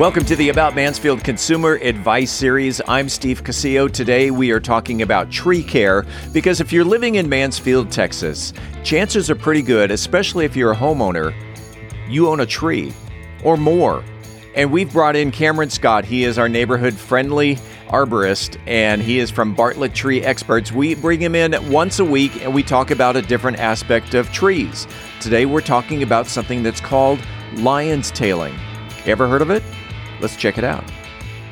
Welcome to the About Mansfield Consumer Advice Series. I'm Steve Casillo. Today we are talking about tree care because if you're living in Mansfield, Texas, chances are pretty good, especially if you're a homeowner, you own a tree or more. And we've brought in Cameron Scott. He is our neighborhood friendly arborist and he is from Bartlett Tree Experts. We bring him in once a week and we talk about a different aspect of trees. Today we're talking about something that's called lion's tailing. Ever heard of it? Let's check it out.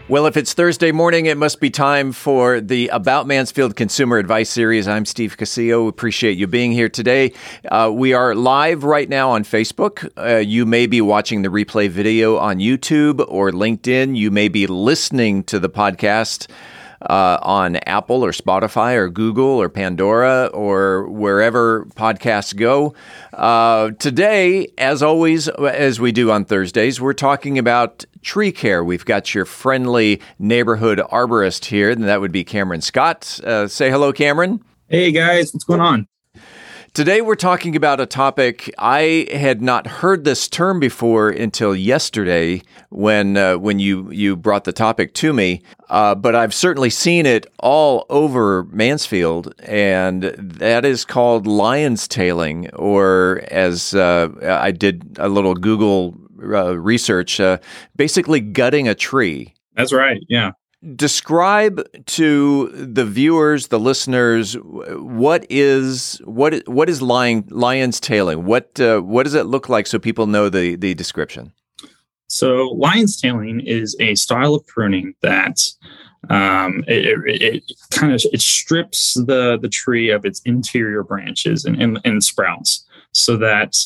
Well, if it's Thursday morning, it must be time for the About Mansfield Consumer Advice Series. I'm Steve Casillo. Appreciate you being here today. Uh, we are live right now on Facebook. Uh, you may be watching the replay video on YouTube or LinkedIn. You may be listening to the podcast uh, on Apple or Spotify or Google or Pandora or wherever podcasts go. Uh, today, as always, as we do on Thursdays, we're talking about tree care. We've got your friendly neighborhood arborist here, and that would be Cameron Scott. Uh, say hello, Cameron. Hey guys, what's going on? Today, we're talking about a topic I had not heard this term before until yesterday when uh, when you you brought the topic to me. Uh, but I've certainly seen it all over Mansfield, and that is called lion's tailing, or as uh, I did a little Google research, uh, basically gutting a tree. That's right. Yeah describe to the viewers, the listeners, what is what what is lion lion's tailing? What uh, what does it look like so people know the the description? So lion's tailing is a style of pruning that um, it, it, it, kind of it strips the the tree of its interior branches and, and, and sprouts so that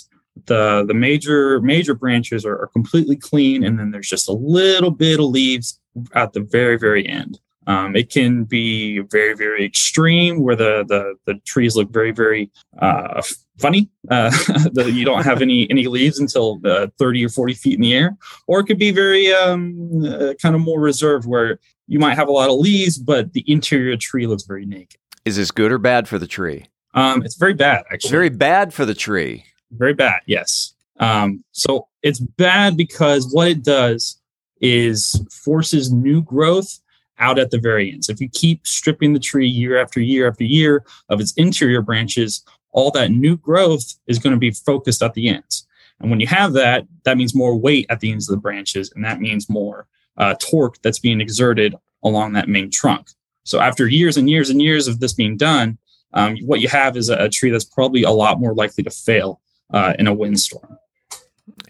the the major major branches are, are completely clean and then there's just a little bit of leaves at the very very end. Um, it can be very very extreme where the the, the trees look very very uh, funny. Uh, the, you don't have any any leaves until uh, 30 or 40 feet in the air. Or it could be very um, uh, kind of more reserved where you might have a lot of leaves but the interior tree looks very naked. Is this good or bad for the tree? Um, it's very bad actually. Very bad for the tree very bad yes um, so it's bad because what it does is forces new growth out at the very ends. If you keep stripping the tree year after year after year of its interior branches, all that new growth is going to be focused at the ends. And when you have that, that means more weight at the ends of the branches, and that means more uh, torque that's being exerted along that main trunk. So after years and years and years of this being done, um, what you have is a, a, tree that's probably a lot more likely to fail uh, in a windstorm.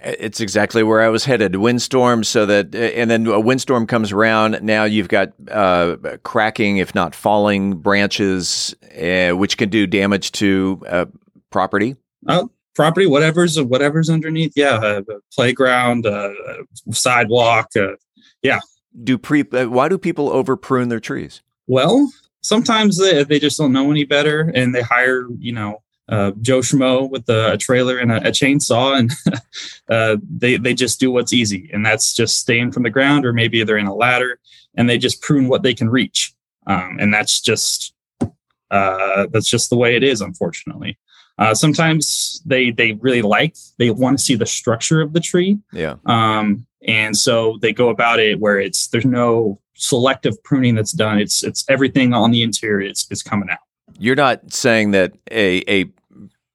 It's exactly where I was headed. Windstorm, so that, and then a windstorm comes around. Now you've got uh, cracking, if not falling, branches, uh, which can do damage to uh, property. Oh, property, whatever's whatever's underneath. Yeah, uh, playground, uh, sidewalk. Uh, yeah. Do pre? why do people over prune their trees? Well, sometimes they, they just don't know any better, and they hire you know uh, Joe Schmo with a, a trailer and a, a, chainsaw, and uh, they they just do what's easy, and that's just staying from the ground, or maybe they're in a ladder, and they just prune what they can reach, um, and that's just uh, that's just the way it is, unfortunately. Uh, sometimes they they really like they want to see the structure of the tree, yeah, um, and so they go about it where it's there's no selective pruning that's done. It's it's everything on the interior is is coming out. You're not saying that a a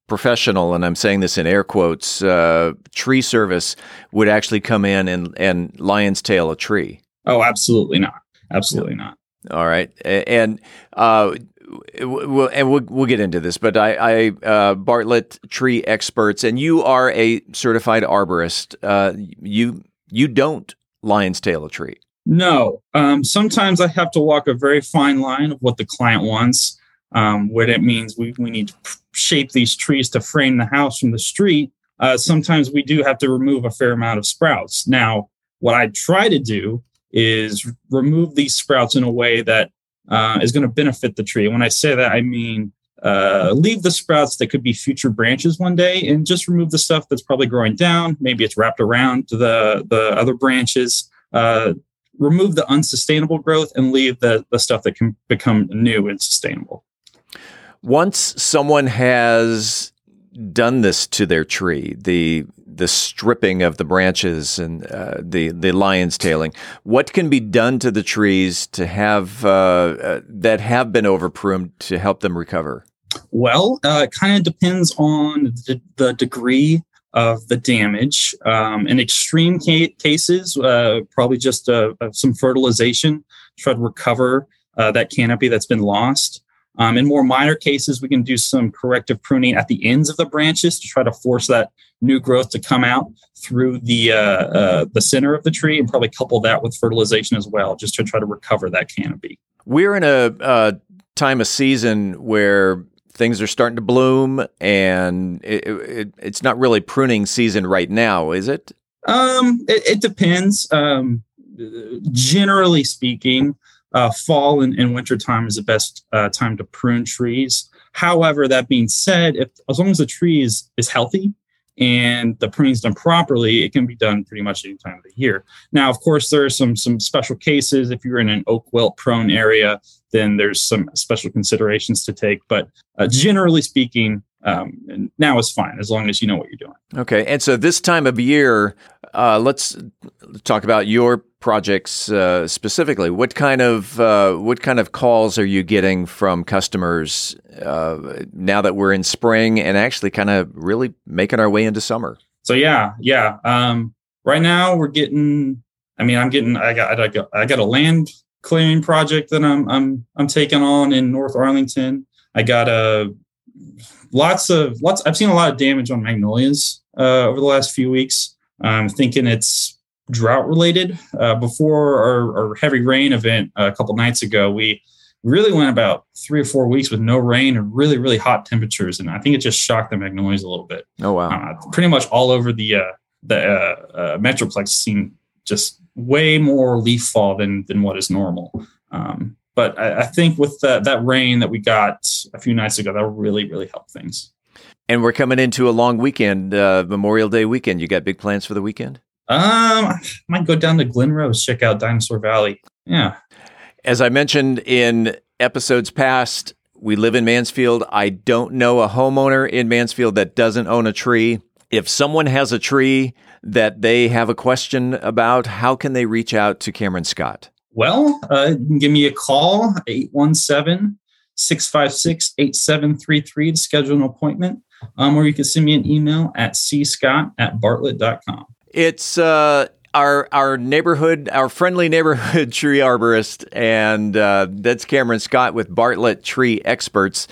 professional, and I'm saying this in air quotes, uh, tree service would actually come in and and lion's tail a tree. Oh, absolutely not. Absolutely no. not. All right, and uh, we'll, and we'll we'll get into this, but I, I uh, Bartlett Tree Experts, and you are a certified arborist. Uh, you you don't lion's tail a tree. No. Um, sometimes I have to walk a very fine line of what the client wants um, what it means we, we need to shape these trees to frame the house from the street. Uh, sometimes we do have to remove a fair amount of sprouts. Now, what I try to do is remove these sprouts in a way that uh, is going to benefit the tree. When I say that, I mean uh, leave the sprouts that could be future branches one day, and just remove the stuff that's probably growing down. Maybe it's wrapped around the the other branches. Uh, remove the unsustainable growth and leave the the stuff that can become new and sustainable once someone has done this to their tree, the the stripping of the branches and uh, the the lion's tailing. What can be done to the trees to have uh, uh that have been overpruned to help them recover? Well, uh, it kind of depends on the, the, degree of the damage. Um, in extreme ca- cases, uh, probably just some fertilization to try to recover that canopy that's been lost. Um, in more minor cases, we can do some corrective pruning at the ends of the branches to try to force that new growth to come out through the uh, uh, the center of the tree, and probably couple that with fertilization as well, just to try to recover that canopy. We're in a, a time of season where things are starting to bloom, and it, it, it's not really pruning season right now, is it? Um, it, it depends. Um, generally speaking, uh, fall and, and winter time is the best uh, time to prune trees. However, that being said, if as long as the tree is, is healthy and the pruning is done properly, it can be done pretty much any time of the year. Now, of course, there are some some special cases. If you're in an oak wilt prone area, then there's some special considerations to take. But uh, generally speaking, um, now is fine as long as you know what you're doing. Okay, and so this time of year, uh, let's talk about your projects uh, specifically. What kind of uh, what kind of calls are you getting from customers uh, now that we're in spring and actually kind of really making our way into summer? So yeah, yeah. Um, right now we're getting. I mean, I'm getting. I got. I got. I got a land clearing project that I'm. I'm. I'm taking on in North Arlington. I got a lots of lots. I've seen a lot of damage on magnolias uh, over the last few weeks. I'm thinking it's drought related. Uh, before our, our, heavy rain event a couple nights ago, we really went about three or four weeks with no rain and really really hot temperatures, and I think it just shocked the magnolias a little bit. Oh wow! Uh, pretty much all over the uh, the uh, uh, metroplex seen just way more leaf fall than than what is normal. Um, but I, I, think with that that rain that we got a few nights ago, that really really helped things. And we're coming into a long weekend, uh, Memorial Day weekend. You got big plans for the weekend? Um, I might go down to Glen Rose, check out Dinosaur Valley. Yeah. As I mentioned in episodes past, we live in Mansfield. I don't know a homeowner in Mansfield that doesn't own a tree. If someone has a tree that they have a question about, how can they reach out to Cameron Scott? Well, uh, give me a call, 817 656 8733 to schedule an appointment, um, or you can send me an email at cscott at bartlett.com. It's uh, our our neighborhood, our friendly neighborhood tree arborist, and uh, that's Cameron Scott with Bartlett Tree Experts.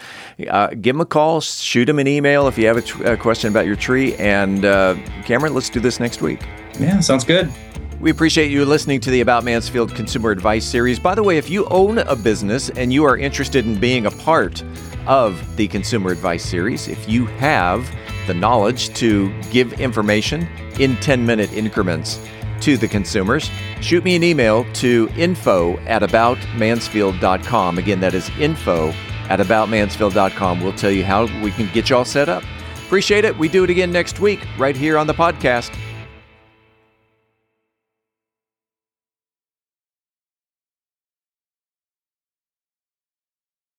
Uh, give him a call, shoot him an email if you have a, tr- a question about your tree. And uh, Cameron, let's do this next week. Yeah, sounds good. We appreciate you listening to the About Mansfield Consumer Advice Series. By the way, if you own a business and you are interested in being a part of the Consumer Advice Series, if you have the knowledge to give information in 10 minute increments to the consumers, shoot me an email to info at aboutmansfield.com. Again, that is info at aboutmansfield.com. We'll tell you how we can get you all set up. Appreciate it. We do it again next week, right here on the podcast.